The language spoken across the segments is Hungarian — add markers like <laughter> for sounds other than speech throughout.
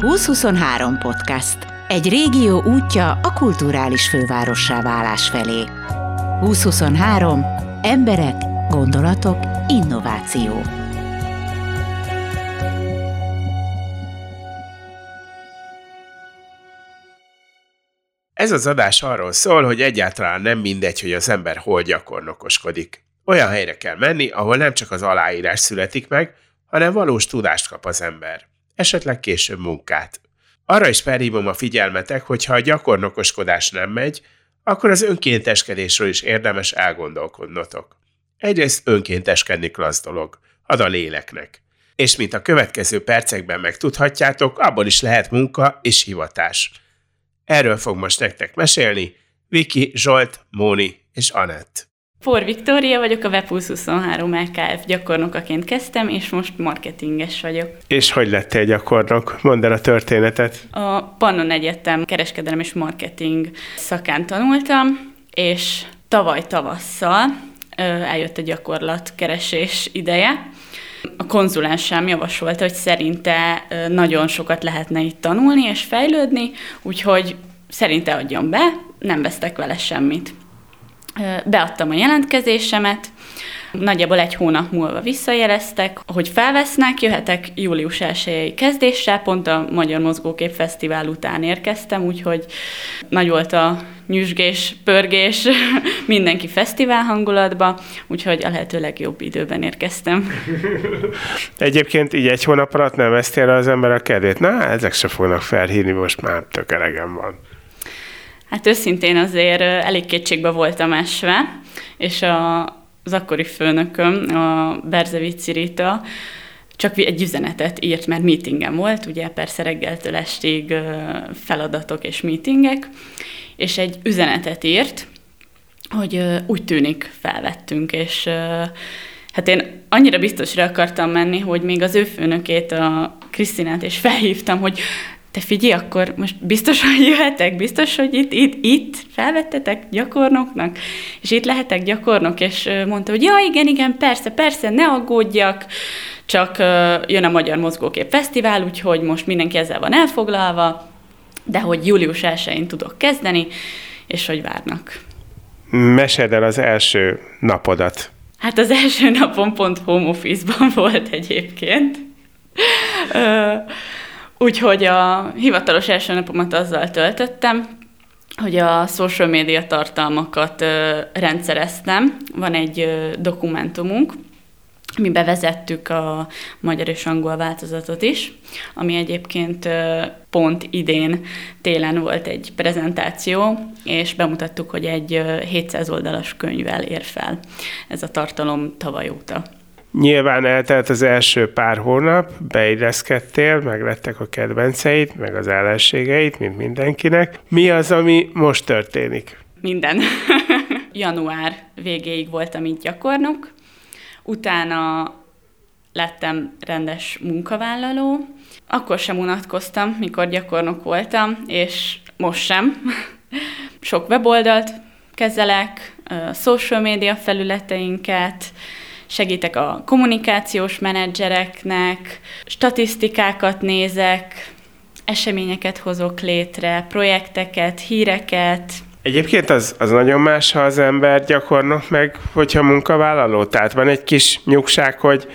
2023 podcast. Egy régió útja a kulturális fővárossá válás felé. 2023. Emberek, gondolatok, innováció. Ez az adás arról szól, hogy egyáltalán nem mindegy, hogy az ember hol gyakornokoskodik. Olyan helyre kell menni, ahol nem csak az aláírás születik meg, hanem valós tudást kap az ember. Esetleg később munkát. Arra is felhívom a figyelmetek, hogy ha a gyakornokoskodás nem megy, akkor az önkénteskedésről is érdemes elgondolkodnotok. Egyrészt önkénteskedni klassz dolog, ad a léleknek. És mint a következő percekben megtudhatjátok, abból is lehet munka és hivatás. Erről fog most nektek mesélni Viki, Zsolt, Móni és Anett. For Viktória vagyok, a Webhus 23 LKF gyakornokaként kezdtem, és most marketinges vagyok. És hogy lettél gyakornok? Mondd el a történetet. A Pannon Egyetem kereskedelem és marketing szakán tanultam, és tavaly tavasszal eljött a gyakorlatkeresés ideje. A konzulensem javasolta, hogy szerinte nagyon sokat lehetne itt tanulni és fejlődni, úgyhogy szerinte adjam be, nem vesztek vele semmit. Beadtam a jelentkezésemet, Nagyjából egy hónap múlva visszajeleztek, hogy felvesznek, jöhetek július 1 kezdéssel, pont a Magyar Mozgókép Fesztivál után érkeztem, úgyhogy nagy volt a nyüzsgés, pörgés, <laughs> mindenki fesztivál hangulatba, úgyhogy a lehető legjobb időben érkeztem. <laughs> Egyébként így egy hónap alatt nem vesztél az ember a kedvét? Na, ezek se fognak felhívni, most már tök elegem van. Hát őszintén azért elég kétségbe voltam esve, és a, az akkori főnököm, a Berzevici Rita, csak egy üzenetet írt, mert meetingem volt, ugye persze reggeltől estig feladatok és meetingek, és egy üzenetet írt, hogy úgy tűnik felvettünk, és hát én annyira biztosra akartam menni, hogy még az ő főnökét, a Krisztinát, és felhívtam, hogy te figyelj, akkor most biztos, hogy jöhetek, biztos, hogy itt, itt, itt felvettetek gyakornoknak, és itt lehetek gyakornok, és mondta, hogy ja, igen, igen, persze, persze, ne aggódjak, csak jön a Magyar Mozgókép Fesztivál, úgyhogy most mindenki ezzel van elfoglalva, de hogy július 1-én tudok kezdeni, és hogy várnak. Meséld el az első napodat. Hát az első napon pont home office-ban volt egyébként. Úgyhogy a hivatalos első napomat azzal töltöttem, hogy a social media tartalmakat ö, rendszereztem. Van egy ö, dokumentumunk, mi bevezettük a magyar és angol változatot is, ami egyébként pont idén télen volt egy prezentáció, és bemutattuk, hogy egy 700 oldalas könyvvel ér fel ez a tartalom tavaly óta. Nyilván eltelt az első pár hónap, beilleszkedtél, meg lettek a kedvenceid, meg az ellenségeit, mint mindenkinek. Mi az, ami most történik? Minden. <laughs> Január végéig voltam itt gyakornok, utána lettem rendes munkavállaló, akkor sem unatkoztam, mikor gyakornok voltam, és most sem. <laughs> Sok weboldalt kezelek, social media felületeinket, segítek a kommunikációs menedzsereknek, statisztikákat nézek, eseményeket hozok létre, projekteket, híreket. Egyébként az, az nagyon más, ha az ember gyakornok meg, hogyha munkavállaló. Tehát van egy kis nyugság, hogy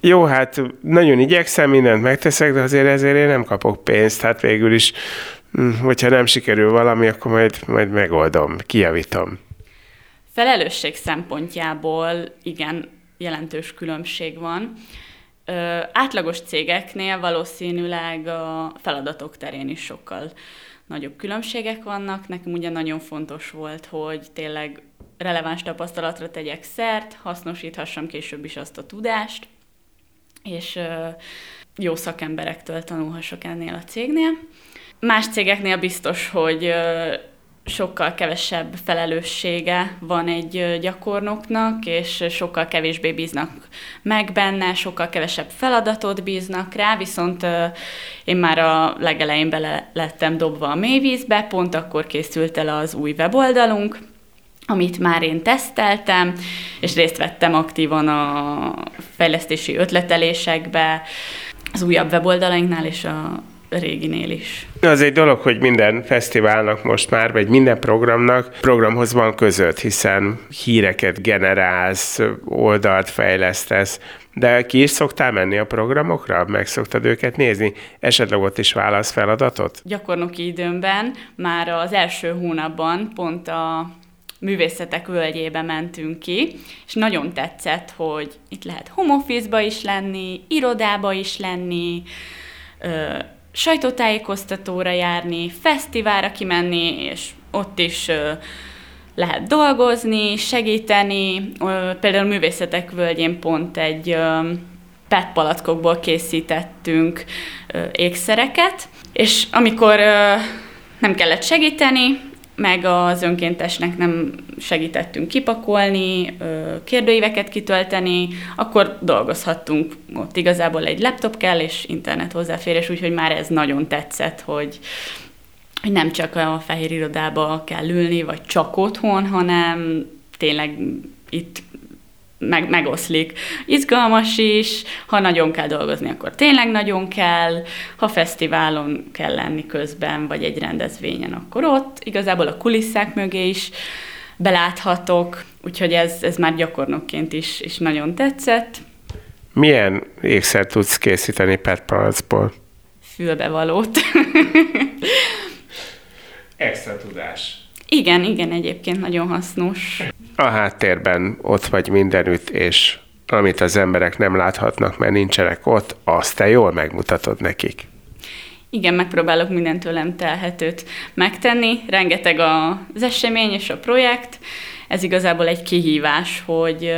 jó, hát nagyon igyekszem, mindent megteszek, de azért ezért én nem kapok pénzt, hát végül is, hm, hogyha nem sikerül valami, akkor majd, majd megoldom, kijavítom. Felelősség szempontjából igen, jelentős különbség van. Átlagos cégeknél valószínűleg a feladatok terén is sokkal nagyobb különbségek vannak. Nekem ugye nagyon fontos volt, hogy tényleg releváns tapasztalatra tegyek szert, hasznosíthassam később is azt a tudást, és jó szakemberektől tanulhassak ennél a cégnél. Más cégeknél biztos, hogy sokkal kevesebb felelőssége van egy gyakornoknak, és sokkal kevésbé bíznak meg benne, sokkal kevesebb feladatot bíznak rá, viszont én már a legelején bele lettem dobva a mélyvízbe, pont akkor készült el az új weboldalunk, amit már én teszteltem, és részt vettem aktívan a fejlesztési ötletelésekbe, az újabb weboldalainknál és a réginél is. Az egy dolog, hogy minden fesztiválnak most már, vagy minden programnak programhoz van között, hiszen híreket generálsz, oldalt fejlesztesz, de ki is szoktál menni a programokra? Meg szoktad őket nézni? Esetleg ott is válasz feladatot? Gyakornoki időmben már az első hónapban pont a művészetek völgyébe mentünk ki, és nagyon tetszett, hogy itt lehet home is lenni, irodába is lenni, sajtótájékoztatóra járni, fesztiválra kimenni, és ott is lehet dolgozni, segíteni. Például a művészetek völgyén pont egy ö, PET palackokból készítettünk ékszereket, és amikor nem kellett segíteni, meg az önkéntesnek nem segítettünk kipakolni, kérdőíveket kitölteni, akkor dolgozhattunk. Ott igazából egy laptop kell, és internet hozzáférés, úgyhogy már ez nagyon tetszett, hogy, nem csak a fehér irodába kell ülni, vagy csak otthon, hanem tényleg itt meg, megoszlik. Izgalmas is, ha nagyon kell dolgozni, akkor tényleg nagyon kell, ha fesztiválon kell lenni közben, vagy egy rendezvényen, akkor ott. Igazából a kulisszák mögé is beláthatok, úgyhogy ez, ez már gyakornokként is, is nagyon tetszett. Milyen ékszer tudsz készíteni PET palacból? Fülbevalót. Extra tudás. Igen, igen, egyébként nagyon hasznos. A háttérben ott vagy mindenütt, és amit az emberek nem láthatnak, mert nincsenek ott, azt te jól megmutatod nekik. Igen, megpróbálok mindent tőlem telhetőt megtenni. Rengeteg az esemény és a projekt. Ez igazából egy kihívás, hogy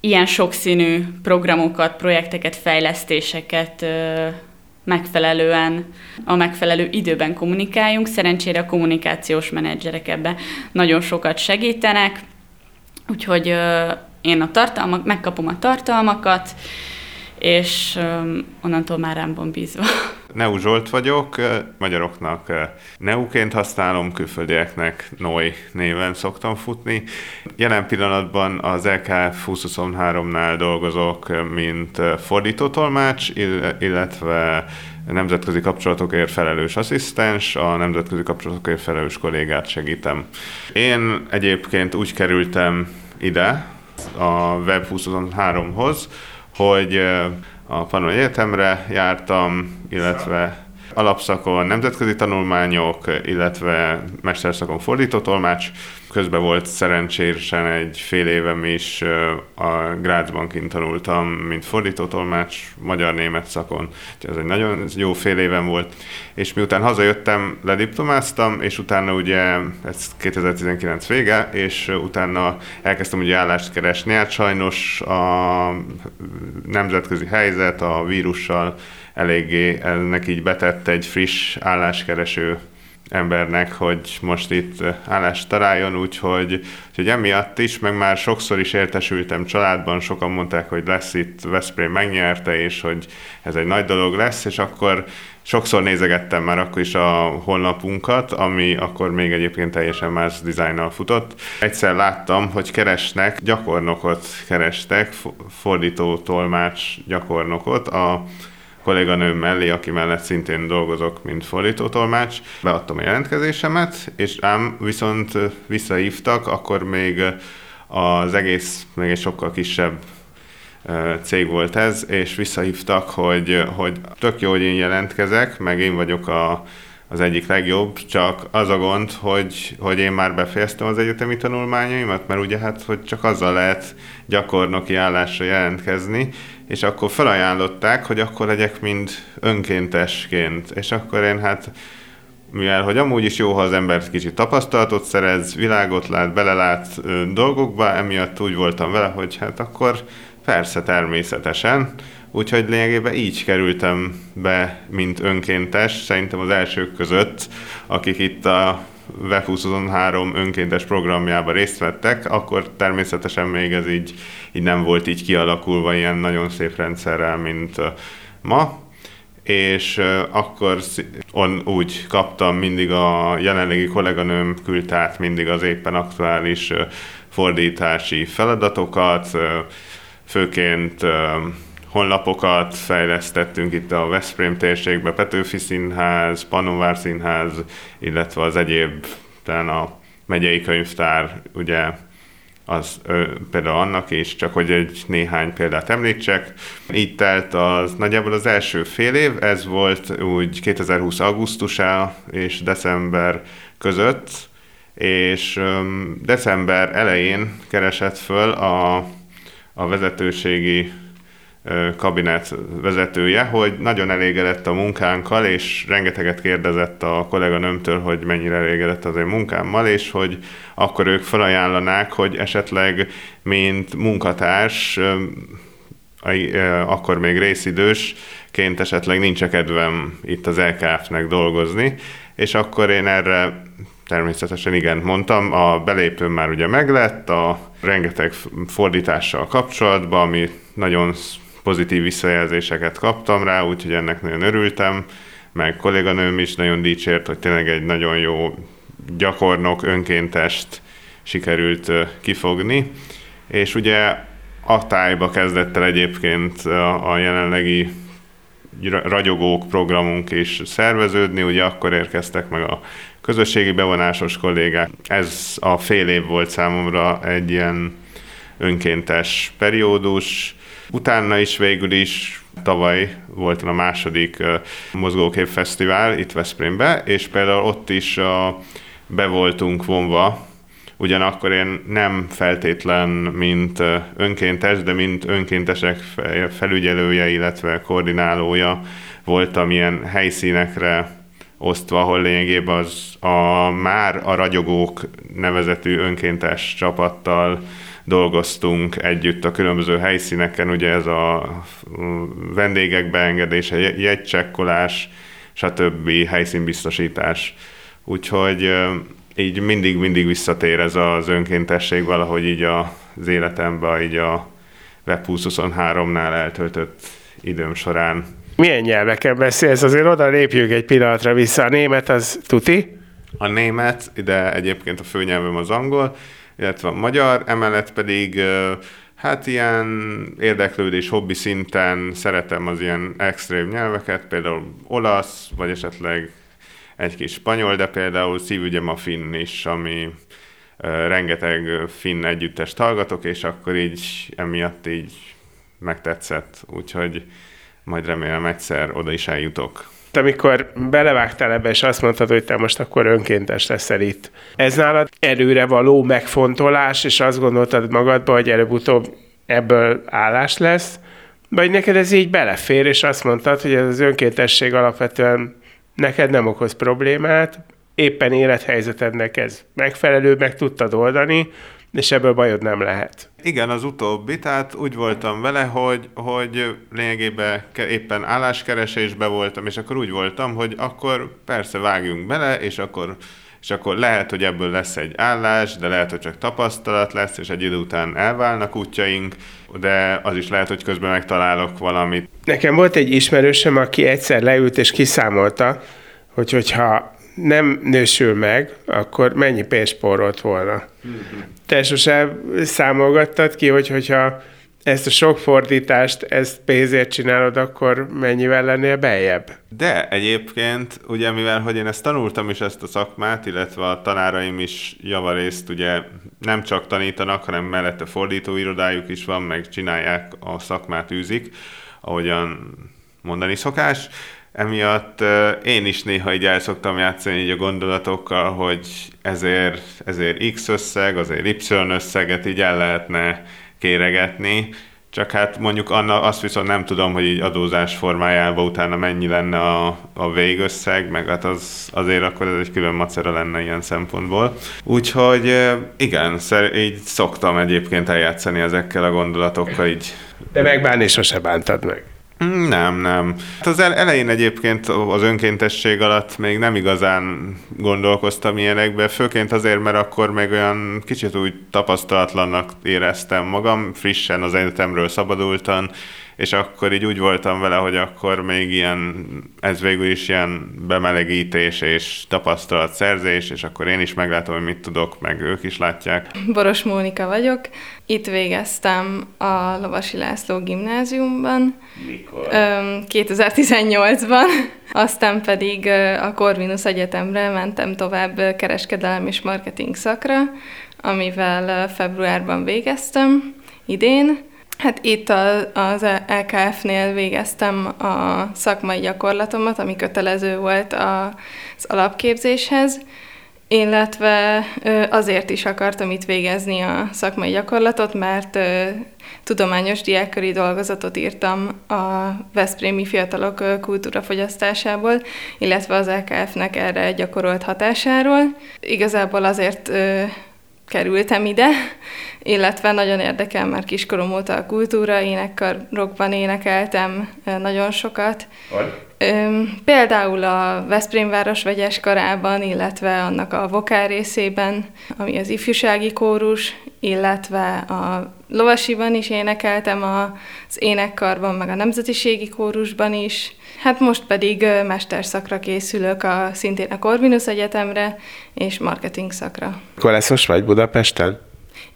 ilyen sokszínű programokat, projekteket, fejlesztéseket megfelelően, a megfelelő időben kommunikáljunk. Szerencsére a kommunikációs menedzserek ebbe nagyon sokat segítenek, úgyhogy én a tartalmak, megkapom a tartalmakat, és onnantól már rám van bízva. Neu Zsolt vagyok, magyaroknak Neuként használom, külföldieknek Noi néven szoktam futni. Jelen pillanatban az LKF 2023-nál dolgozok, mint fordítótolmács, illetve nemzetközi kapcsolatokért felelős asszisztens, a nemzetközi kapcsolatokért felelős kollégát segítem. Én egyébként úgy kerültem ide, a Web 23-hoz, hogy a Pannon Egyetemre jártam, illetve alapszakon nemzetközi tanulmányok, illetve mesterszakon fordítótolmács. Közben volt szerencsésen egy fél évem is a Grácsban kint tanultam, mint fordítótolmács, magyar-német szakon. Ez egy nagyon jó fél évem volt. És miután hazajöttem, lediplomáztam, és utána ugye, ez 2019 vége, és utána elkezdtem ugye állást keresni. Hát sajnos a nemzetközi helyzet a vírussal eléggé ennek így betett egy friss álláskereső embernek, hogy most itt állást találjon, úgyhogy, úgyhogy emiatt is, meg már sokszor is értesültem családban, sokan mondták, hogy lesz itt Veszprém megnyerte, és hogy ez egy nagy dolog lesz, és akkor sokszor nézegettem már akkor is a honlapunkat, ami akkor még egyébként teljesen más dizájnnal futott. Egyszer láttam, hogy keresnek, gyakornokot kerestek, fordító tolmács gyakornokot a kolléganőm mellé, aki mellett szintén dolgozok, mint fordítótolmács. Beadtam a jelentkezésemet, és ám viszont visszahívtak, akkor még az egész, még egy sokkal kisebb cég volt ez, és visszahívtak, hogy, hogy tök jó, hogy én jelentkezek, meg én vagyok a, az egyik legjobb, csak az a gond, hogy, hogy én már befejeztem az egyetemi tanulmányaimat, mert ugye hát, hogy csak azzal lehet gyakornoki állásra jelentkezni, és akkor felajánlották, hogy akkor legyek mind önkéntesként, és akkor én hát mivel hogy amúgy is jó, ha az ember kicsit tapasztalatot szerez, világot lát, belelát dolgokba, emiatt úgy voltam vele, hogy hát akkor persze természetesen, úgyhogy lényegében így kerültem be, mint önkéntes, szerintem az elsők között, akik itt a Web 23 önkéntes programjában részt vettek, akkor természetesen még ez így, így nem volt így kialakulva ilyen nagyon szép rendszerrel, mint ma, és akkor on, úgy kaptam mindig a jelenlegi kolléganőm küldte át mindig az éppen aktuális fordítási feladatokat, főként honlapokat fejlesztettünk itt a Veszprém térségben, Petőfi Színház, Panovár Színház, illetve az egyéb, talán a megyei könyvtár, ugye az ö, például annak is, csak hogy egy néhány példát említsek. Így telt az nagyjából az első fél év, ez volt úgy 2020 augusztusá és december között, és ö, december elején keresett föl a, a vezetőségi kabinet vezetője, hogy nagyon elégedett a munkánkkal, és rengeteget kérdezett a kolléganőmtől, hogy mennyire elégedett az én munkámmal, és hogy akkor ők felajánlanák, hogy esetleg mint munkatárs, akkor még részidősként esetleg nincs kedvem itt az LKF-nek dolgozni, és akkor én erre természetesen igen mondtam, a belépőm már ugye meglett, a rengeteg fordítással kapcsolatban, ami nagyon pozitív visszajelzéseket kaptam rá, úgyhogy ennek nagyon örültem, meg kolléganőm is nagyon dicsért, hogy tényleg egy nagyon jó gyakornok, önkéntest sikerült kifogni, és ugye a tájba kezdett el egyébként a jelenlegi ragyogók programunk is szerveződni, ugye akkor érkeztek meg a közösségi bevonásos kollégák. Ez a fél év volt számomra egy ilyen önkéntes periódus, Utána is végül is tavaly volt a második mozgókép fesztivál itt Veszprémbe, és például ott is be voltunk vonva, ugyanakkor én nem feltétlen, mint önkéntes, de mint önkéntesek felügyelője, illetve koordinálója voltam ilyen helyszínekre osztva, ahol lényegében az a már a ragyogók nevezetű önkéntes csapattal dolgoztunk együtt a különböző helyszíneken, ugye ez a vendégek beengedése, jegycsekkolás, stb. helyszínbiztosítás. Úgyhogy így mindig-mindig visszatér ez az önkéntesség valahogy így az életemben, így a Web 2023-nál eltöltött időm során. Milyen nyelveken beszélsz? Azért oda lépjük egy pillanatra vissza. A német az tuti? A német, de egyébként a főnyelvem az angol, illetve a magyar, emellett pedig hát ilyen érdeklődés, hobbi szinten szeretem az ilyen extrém nyelveket, például olasz, vagy esetleg egy kis spanyol, de például szívügyem a finn is, ami rengeteg finn együttest hallgatok, és akkor így emiatt így megtetszett, úgyhogy majd remélem egyszer oda is eljutok amikor belevágtál ebbe, és azt mondtad, hogy te most akkor önkéntes leszel itt. Ez nálad előre való megfontolás, és azt gondoltad magadba, hogy előbb-utóbb ebből állás lesz, vagy neked ez így belefér, és azt mondtad, hogy ez az önkéntesség alapvetően neked nem okoz problémát, éppen élethelyzetednek ez megfelelő, meg tudtad oldani, és ebből bajod nem lehet. Igen, az utóbbi, tehát úgy voltam vele, hogy, hogy lényegében éppen álláskeresésbe voltam, és akkor úgy voltam, hogy akkor persze vágjunk bele, és akkor és akkor lehet, hogy ebből lesz egy állás, de lehet, hogy csak tapasztalat lesz, és egy idő után elválnak útjaink, de az is lehet, hogy közben megtalálok valamit. Nekem volt egy ismerősöm, aki egyszer leült és kiszámolta, hogy hogyha nem nősül meg, akkor mennyi pénzt spórolt volna. Te sosem számolgattad ki, hogy hogyha ezt a sok fordítást, ezt pénzért csinálod, akkor mennyivel lennél beljebb? De egyébként, ugye mivel, hogy én ezt tanultam is ezt a szakmát, illetve a tanáraim is javarészt ugye nem csak tanítanak, hanem mellette fordítóirodájuk is van, meg csinálják a szakmát, űzik, ahogyan mondani szokás, Emiatt én is néha így el szoktam játszani így a gondolatokkal, hogy ezért, ezért X összeg, azért Y összeget így el lehetne kéregetni, csak hát mondjuk anna, azt viszont nem tudom, hogy így adózás formájában utána mennyi lenne a, a végösszeg, meg hát az, azért akkor ez egy külön macera lenne ilyen szempontból. Úgyhogy igen, szer, így szoktam egyébként eljátszani ezekkel a gondolatokkal így. De megbánni sose bántad meg. Nem, nem. Hát az elején egyébként az önkéntesség alatt még nem igazán gondolkoztam ilyenekbe, főként azért, mert akkor még olyan kicsit úgy tapasztalatlannak éreztem magam, frissen az egyetemről szabadultan, és akkor így úgy voltam vele, hogy akkor még ilyen, ez végül is ilyen bemelegítés és tapasztalatszerzés, és akkor én is meglátom, hogy mit tudok, meg ők is látják. Boros Mónika vagyok. Itt végeztem a Lovasi László gimnáziumban. Mikor? 2018-ban. Aztán pedig a Corvinus Egyetemre mentem tovább kereskedelem és marketing szakra, amivel februárban végeztem idén. Hát itt az LKF-nél végeztem a szakmai gyakorlatomat, ami kötelező volt az alapképzéshez, illetve azért is akartam itt végezni a szakmai gyakorlatot, mert tudományos diákköri dolgozatot írtam a Veszprémi fiatalok kultúrafogyasztásából, illetve az LKF-nek erre gyakorolt hatásáról. Igazából azért kerültem ide, illetve nagyon érdekel már kiskorom óta a kultúra, énekkarokban énekeltem nagyon sokat. Hogy? Például a Veszprém város vegyes karában, illetve annak a vokál részében, ami az ifjúsági kórus, illetve a lovasiban is énekeltem, az énekkarban, meg a nemzetiségi kórusban is. Hát most pedig mesterszakra készülök a, szintén a Corvinus Egyetemre, és marketing szakra. Most vagy Budapesten?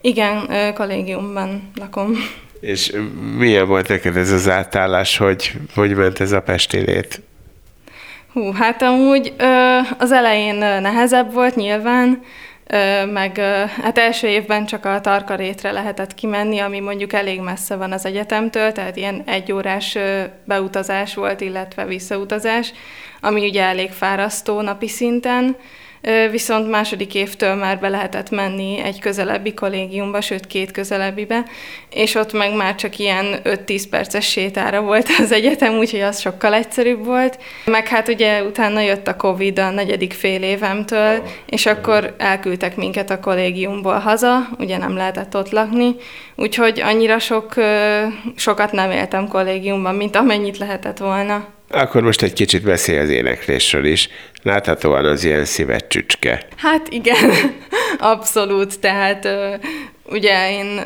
Igen, kollégiumban lakom. És milyen volt neked ez az átállás, hogy hogy ment ez a pesti lét? Hú, hát amúgy az elején nehezebb volt nyilván, meg hát első évben csak a Tarkarétre lehetett kimenni, ami mondjuk elég messze van az egyetemtől, tehát ilyen egyórás beutazás volt, illetve visszautazás, ami ugye elég fárasztó napi szinten, viszont második évtől már be lehetett menni egy közelebbi kollégiumba, sőt két közelebbibe, és ott meg már csak ilyen 5-10 perces sétára volt az egyetem, úgyhogy az sokkal egyszerűbb volt. Meg hát ugye utána jött a Covid a negyedik fél évemtől, és akkor elküldtek minket a kollégiumból haza, ugye nem lehetett ott lakni, úgyhogy annyira sok, sokat nem éltem kollégiumban, mint amennyit lehetett volna. Akkor most egy kicsit beszélj az éneklésről is. Láthatóan az ilyen szívet csücske. Hát igen, <laughs> abszolút. Tehát ugye én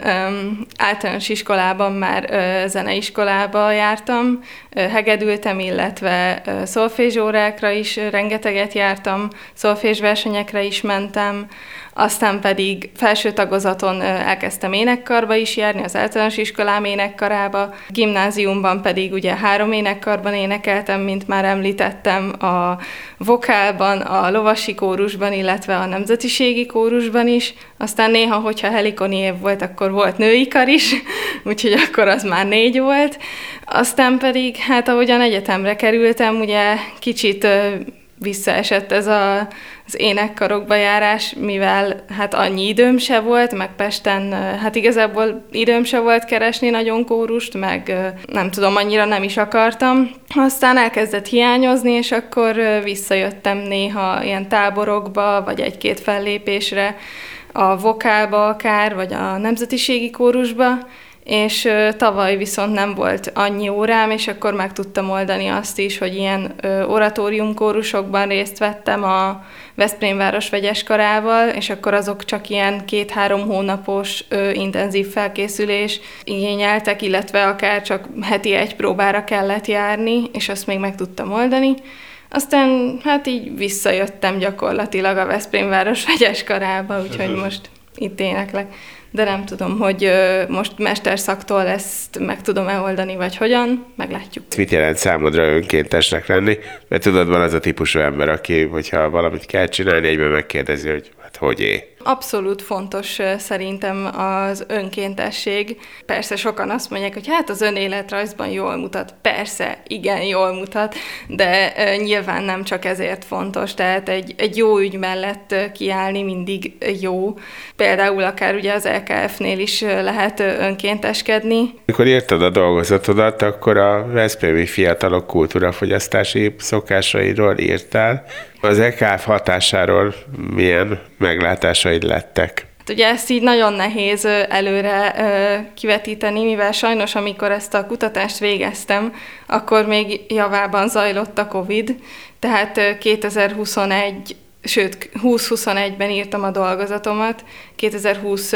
általános iskolában már zeneiskolába jártam, hegedültem, illetve szolfézsórákra is rengeteget jártam, szolfézsversenyekre is mentem, aztán pedig felső tagozaton elkezdtem énekkarba is járni, az általános iskolám énekkarába, gimnáziumban pedig ugye három énekkarban énekeltem, mint már említettem, a vokálban, a lovasi kórusban, illetve a nemzetiségi kórusban is, aztán néha, hogyha helikoni év volt, akkor volt női kar is, <laughs> úgyhogy akkor az már négy volt. Aztán pedig, hát ahogyan egyetemre kerültem, ugye kicsit visszaesett ez a, az énekkarokba járás, mivel hát annyi időm se volt, meg Pesten hát igazából időm se volt keresni nagyon kórust, meg nem tudom, annyira nem is akartam. Aztán elkezdett hiányozni, és akkor visszajöttem néha ilyen táborokba, vagy egy-két fellépésre, a vokálba akár, vagy a nemzetiségi kórusba, és tavaly viszont nem volt annyi órám, és akkor meg tudtam oldani azt is, hogy ilyen oratóriumkórusokban részt vettem a Veszprém város vegyes karával, és akkor azok csak ilyen két-három hónapos ö, intenzív felkészülés igényeltek, illetve akár csak heti egy próbára kellett járni, és azt még meg tudtam oldani. Aztán hát így visszajöttem gyakorlatilag a Veszprém város vegyes karába, úgyhogy most itt éneklek de nem tudom, hogy most mesterszaktól ezt meg tudom-e oldani, vagy hogyan, meglátjuk. Mit jelent számodra önkéntesnek lenni? Mert tudod, van az a típusú ember, aki, hogyha valamit kell csinálni, egyben megkérdezi, hogy hát hogy é. Abszolút fontos szerintem az önkéntesség. Persze sokan azt mondják, hogy hát az önéletrajzban jól mutat. Persze, igen, jól mutat, de nyilván nem csak ezért fontos. Tehát egy, egy jó ügy mellett kiállni mindig jó. Például akár ugye az LKF-nél is lehet önkénteskedni. Mikor írtad a dolgozatodat, akkor a Veszprémi fiatalok kultúrafogyasztási szokásairól írtál. Az EKF hatásáról milyen meglátásaid lettek? Hát ugye ezt így nagyon nehéz előre kivetíteni, mivel sajnos amikor ezt a kutatást végeztem, akkor még javában zajlott a COVID, tehát 2021 sőt 2021-ben írtam a dolgozatomat, 2020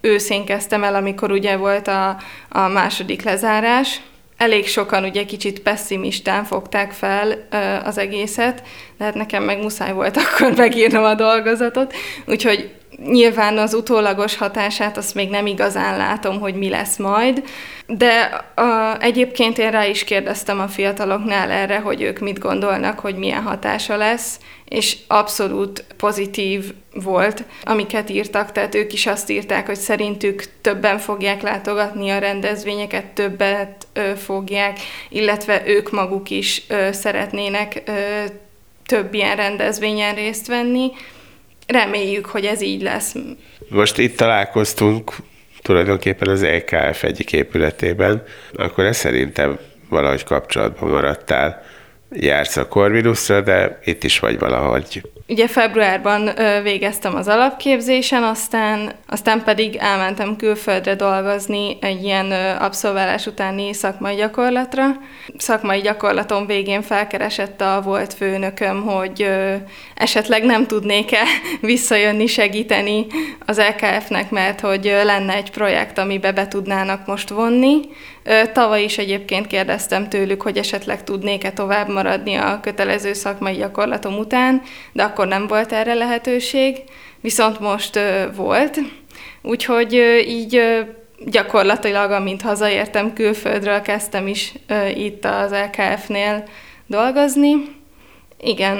őszén kezdtem el, amikor ugye volt a, a második lezárás, elég sokan ugye kicsit pessimistán fogták fel az egészet, de hát nekem meg muszáj volt <laughs> akkor megírnom a dolgozatot, úgyhogy nyilván az utólagos hatását azt még nem igazán látom, hogy mi lesz majd, de a, egyébként én rá is kérdeztem a fiataloknál erre, hogy ők mit gondolnak, hogy milyen hatása lesz, és abszolút pozitív volt, amiket írtak, tehát ők is azt írták, hogy szerintük többen fogják látogatni a rendezvényeket, többet ö, fogják, illetve ők maguk is ö, szeretnének ö, több ilyen rendezvényen részt venni. Reméljük, hogy ez így lesz. Most itt találkoztunk tulajdonképpen az EKF egyik épületében, akkor ez szerintem valahogy kapcsolatban maradtál jársz a Corvinusra, de itt is vagy valahogy. Ugye februárban végeztem az alapképzésen, aztán, aztán pedig elmentem külföldre dolgozni egy ilyen abszolválás utáni szakmai gyakorlatra. Szakmai gyakorlaton végén felkeresett a volt főnököm, hogy esetleg nem tudnék-e <laughs> visszajönni segíteni az LKF-nek, mert hogy lenne egy projekt, amibe be tudnának most vonni. Tavaly is egyébként kérdeztem tőlük, hogy esetleg tudnék-e tovább maradni a kötelező szakmai gyakorlatom után, de akkor nem volt erre lehetőség, viszont most volt. Úgyhogy így gyakorlatilag, amint hazaértem külföldről, kezdtem is itt az LKF-nél dolgozni. Igen,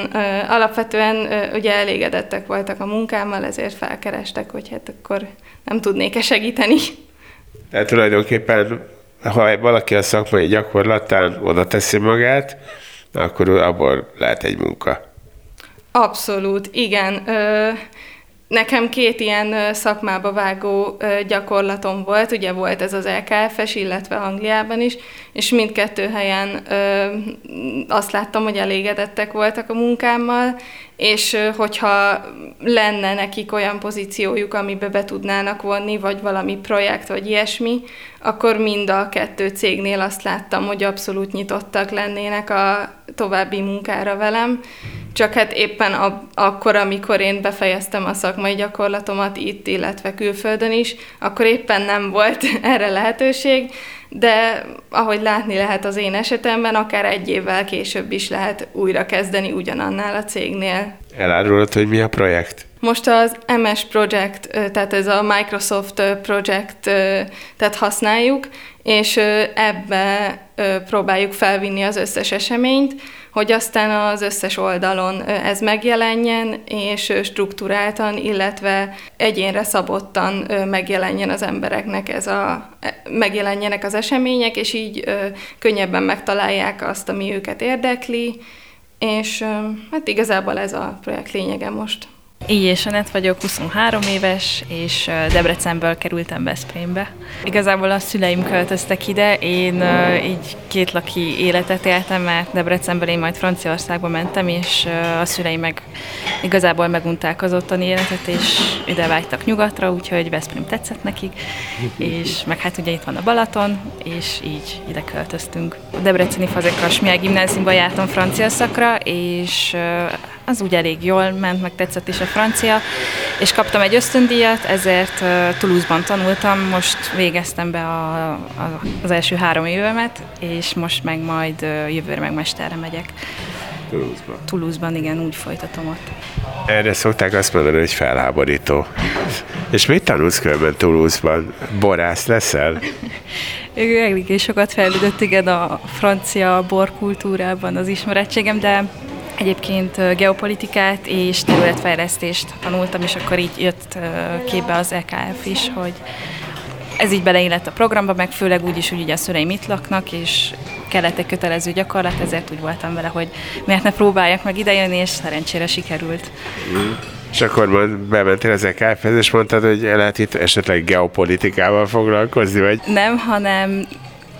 alapvetően ugye elégedettek voltak a munkámmal, ezért felkerestek, hogy hát akkor nem tudnék-e segíteni. Tehát tulajdonképpen ha valaki a szakmai gyakorlatán oda teszi magát, akkor abból lehet egy munka. Abszolút, igen. Nekem két ilyen szakmába vágó gyakorlatom volt, ugye volt ez az LKF-es, illetve Angliában is, és mindkettő helyen azt láttam, hogy elégedettek voltak a munkámmal, és hogyha lenne nekik olyan pozíciójuk, amibe be tudnának vonni, vagy valami projekt, vagy ilyesmi, akkor mind a kettő cégnél azt láttam, hogy abszolút nyitottak lennének a további munkára velem, csak hát éppen a, akkor, amikor én befejeztem a szakmai gyakorlatomat itt, illetve külföldön is, akkor éppen nem volt <laughs> erre lehetőség, de ahogy látni lehet az én esetemben, akár egy évvel később is lehet újra kezdeni ugyanannál a cégnél. Elárulod, hogy mi a projekt? Most az MS Project, tehát ez a Microsoft Project, tehát használjuk, és ebbe próbáljuk felvinni az összes eseményt, hogy aztán az összes oldalon ez megjelenjen, és struktúráltan, illetve egyénre szabottan megjelenjen az embereknek ez a, e, megjelenjenek az események, és így könnyebben megtalálják azt, ami őket érdekli, és hát igazából ez a projekt lényege most. Így és Anett vagyok, 23 éves, és Debrecenből kerültem Veszprémbe. Igazából a szüleim költöztek ide, én így két laki életet éltem, mert Debrecenből én majd Franciaországba mentem, és a szüleim meg igazából megunták az ottani életet, és ide vágytak nyugatra, úgyhogy Veszprém tetszett nekik, és meg hát ugye itt van a Balaton, és így ide költöztünk. A Debreceni Fazekas Miáll gimnáziumban jártam francia szakra, és az úgy elég jól ment, meg tetszett is a francia, és kaptam egy ösztöndíjat, ezért Toulouse-ban tanultam, most végeztem be a, a, az első három évemet, és most meg majd jövőre meg mesterre megyek. Toulouse-ban. Toulouse-ban, igen, úgy folytatom ott. Erre szokták azt mondani, hogy felháborító. És mit tanulsz különben Toulouse-ban? Borász leszel? Elég sokat fejlődött, igen, a francia borkultúrában az ismerettségem, de Egyébként geopolitikát és területfejlesztést tanultam, és akkor így jött képbe az EKF is, hogy ez így beleillett a programba, meg főleg úgy is, hogy ugye a szüleim itt laknak, és kellett egy kötelező gyakorlat, ezért úgy voltam vele, hogy miért ne próbáljak meg idejönni, és szerencsére sikerült. Mm. És akkor bementél az EKF-hez, és mondtad, hogy lehet itt esetleg geopolitikával foglalkozni, vagy? Nem, hanem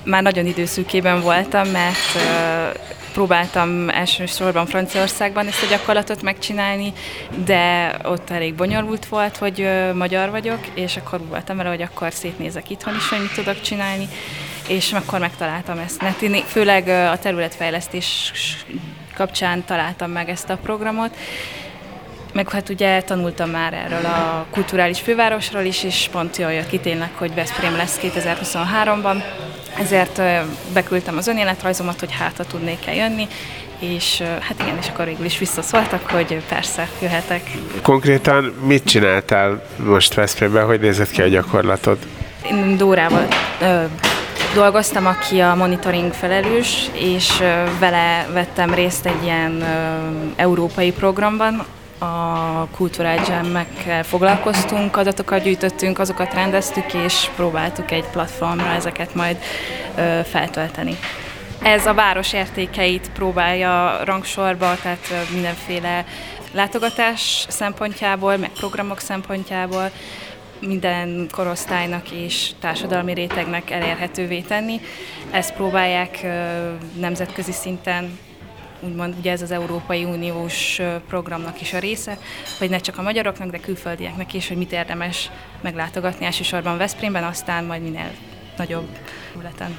már nagyon időszűkében voltam, mert próbáltam elsősorban Franciaországban ezt a gyakorlatot megcsinálni, de ott elég bonyolult volt, hogy magyar vagyok, és akkor voltam vele, hogy akkor szétnézek itthon is, hogy mit tudok csinálni, és akkor megtaláltam ezt. Én főleg a területfejlesztés kapcsán találtam meg ezt a programot, meg hát ugye tanultam már erről a kulturális fővárosról is, és pont jól jött ki tényleg, hogy Veszprém lesz 2023-ban, ezért beküldtem az önéletrajzomat, hogy hátra tudnék el jönni, és hát igen, és akkor végül is visszaszóltak, hogy persze, jöhetek. Konkrétan mit csináltál most Veszprémben, hogy nézett ki a gyakorlatod? Én Dórával ö, dolgoztam, aki a monitoring felelős, és ö, vele vettem részt egy ilyen ö, európai programban, a jammekkel foglalkoztunk, adatokat gyűjtöttünk, azokat rendeztük, és próbáltuk egy platformra ezeket majd ö, feltölteni. Ez a város értékeit próbálja rangsorba, tehát mindenféle látogatás szempontjából, meg programok szempontjából minden korosztálynak és társadalmi rétegnek elérhetővé tenni. Ezt próbálják nemzetközi szinten úgymond ugye ez az Európai Uniós programnak is a része, hogy ne csak a magyaroknak, de külföldieknek is, hogy mit érdemes meglátogatni elsősorban Veszprémben, aztán majd minél nagyobb területen.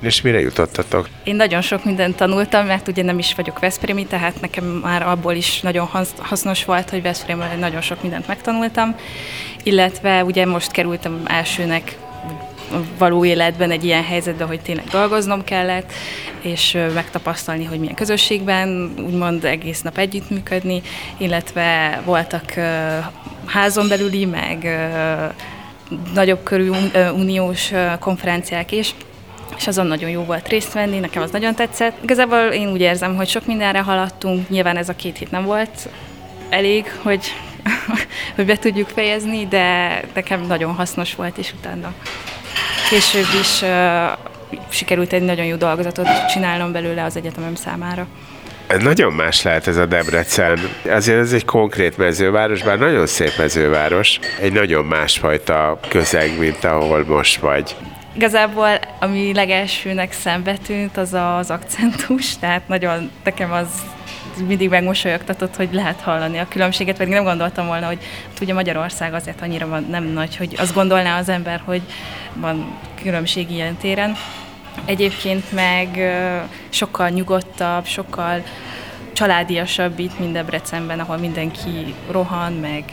És mire jutottatok? Én nagyon sok mindent tanultam, mert ugye nem is vagyok Veszprémi, tehát nekem már abból is nagyon hasznos volt, hogy Veszprémben nagyon sok mindent megtanultam, illetve ugye most kerültem elsőnek való életben egy ilyen helyzetben, hogy tényleg dolgoznom kellett, és megtapasztalni, hogy milyen közösségben úgymond egész nap együttműködni, illetve voltak házon belüli, meg nagyobb körű uniós konferenciák is, és azon nagyon jó volt részt venni, nekem az nagyon tetszett. Igazából én úgy érzem, hogy sok mindenre haladtunk, nyilván ez a két hét nem volt elég, hogy, <laughs> hogy be tudjuk fejezni, de nekem nagyon hasznos volt, és utána később is sikerült egy nagyon jó dolgozatot csinálnom belőle az egyetemem számára. Nagyon más lehet ez a Debrecen. Azért ez egy konkrét mezőváros, bár nagyon szép mezőváros. Egy nagyon másfajta közeg, mint ahol most vagy. Igazából, ami legelsőnek szembetűnt, az az akcentus, tehát nagyon nekem az mindig megmosolyogtatott, hogy lehet hallani a különbséget, pedig nem gondoltam volna, hogy hát ugye Magyarország azért annyira van, nem nagy, hogy azt gondolná az ember, hogy van különbség ilyen téren. Egyébként meg sokkal nyugodtabb, sokkal családiasabb itt, mint Debrecenben, ahol mindenki rohan, meg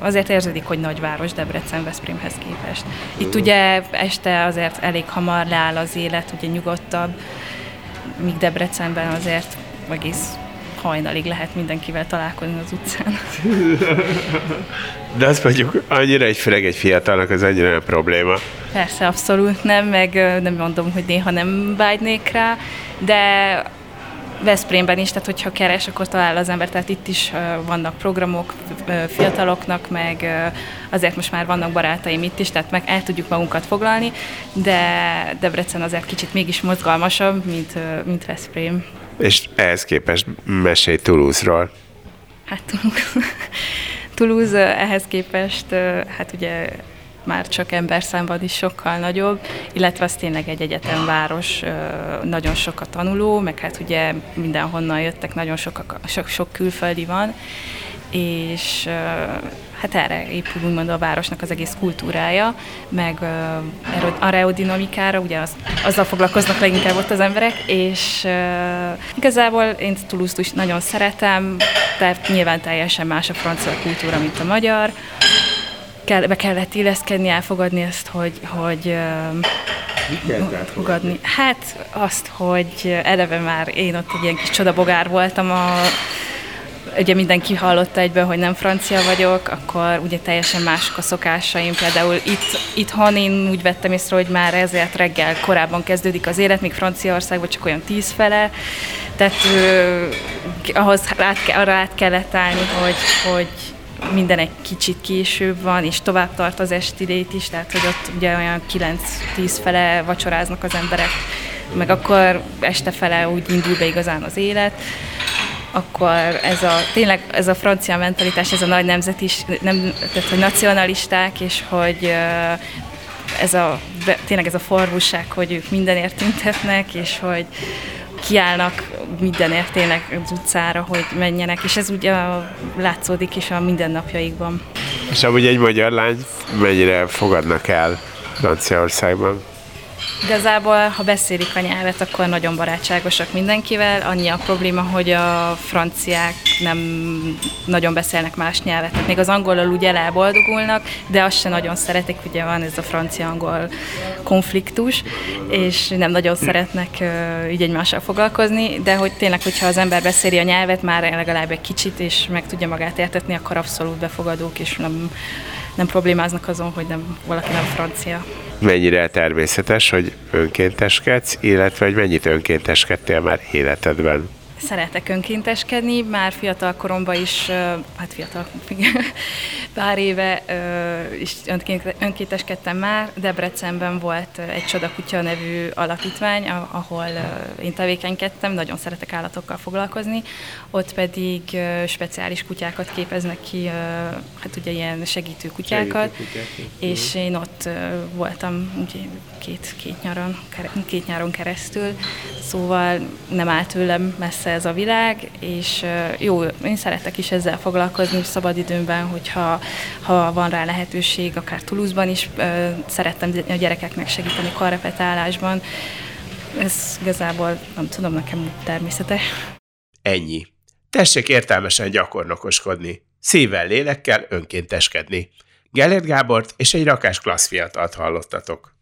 azért érződik, hogy nagyváros Debrecen Veszprémhez képest. Itt ugye este azért elég hamar leáll az élet, ugye nyugodtabb, míg Debrecenben azért egész hajnalig lehet mindenkivel találkozni az utcán. De azt mondjuk, annyira egy főleg egy fiatalnak az annyira nem probléma. Persze, abszolút nem, meg nem mondom, hogy néha nem vágynék rá, de Veszprémben is, tehát hogyha keres, akkor talál az ember, tehát itt is vannak programok fiataloknak, meg azért most már vannak barátaim itt is, tehát meg el tudjuk magunkat foglalni, de Debrecen azért kicsit mégis mozgalmasabb, mint, mint Veszprém. És ehhez képest mesélj Toulouse-ról. Hát <laughs> Toulouse ehhez képest, hát ugye már csak emberszámban is sokkal nagyobb, illetve az tényleg egy egyetemváros, nagyon sok a tanuló, meg hát ugye mindenhonnan jöttek, nagyon sok, sok, sok külföldi van, és hát erre épül úgymond a városnak az egész kultúrája, meg a aerodinamikára, ugye az, azzal foglalkoznak leginkább ott az emberek, és uh, igazából én toulouse is nagyon szeretem, de nyilván teljesen más a francia kultúra, mint a magyar. Kell, be kellett illeszkedni, elfogadni ezt, hogy, hogy fogadni. Hát azt, hogy eleve már én ott egy ilyen kis csodabogár voltam a ugye mindenki hallotta egyben, hogy nem francia vagyok, akkor ugye teljesen mások a szokásaim. Például itt, itthon én úgy vettem észre, hogy már ezért reggel korábban kezdődik az élet, míg Franciaországban csak olyan tíz fele. Tehát ö, ahhoz át, arra át kellett állni, hogy, hogy minden egy kicsit később van, és tovább tart az estidét is, tehát hogy ott ugye olyan 9-10 fele vacsoráznak az emberek, meg akkor este fele úgy indul be igazán az élet akkor ez a, tényleg ez a francia mentalitás, ez a nagy nemzet is, nem, tehát hogy nacionalisták, és hogy ez a, tényleg ez a forvúság, hogy ők mindenért tüntetnek, és hogy kiállnak mindenért tényleg az utcára, hogy menjenek, és ez ugye látszódik is a mindennapjaikban. És amúgy egy magyar lány mennyire fogadnak el Franciaországban? Igazából, ha beszélik a nyelvet, akkor nagyon barátságosak mindenkivel. Annyi a probléma, hogy a franciák nem nagyon beszélnek más nyelvet. Tehát még az angolal úgy elboldogulnak, de azt se nagyon szeretik, ugye van ez a francia-angol konfliktus, és nem nagyon szeretnek uh, így egymással foglalkozni, de hogy tényleg, hogyha az ember beszéli a nyelvet már legalább egy kicsit, és meg tudja magát értetni, akkor abszolút befogadók, és nem, nem problémáznak azon, hogy nem, valaki nem francia mennyire természetes, hogy önkénteskedsz, illetve hogy mennyit önkénteskedtél már életedben? Szeretek önkénteskedni, már fiatal koromban is, hát fiatal, pár éve is önkénteskedtem már. Debrecenben volt egy Csodakutya nevű alapítvány, ahol én tevékenykedtem, nagyon szeretek állatokkal foglalkozni. Ott pedig speciális kutyákat képeznek ki, hát ugye ilyen segítő kutyákat, segítő kutyák, és én ott voltam ugye, két, két, nyaron, két nyáron keresztül, szóval nem állt tőlem messze ez a világ, és jó, én szeretek is ezzel foglalkozni szabadidőmben, hogyha ha van rá lehetőség, akár Toulouse-ban is szerettem a gyerekeknek segíteni karrepetálásban. Ez igazából, nem tudom, nekem természetes. Ennyi. Tessék értelmesen gyakornokoskodni, szívvel, lélekkel önkénteskedni. Gellért Gábort és egy rakás klassz fiatalt hallottatok.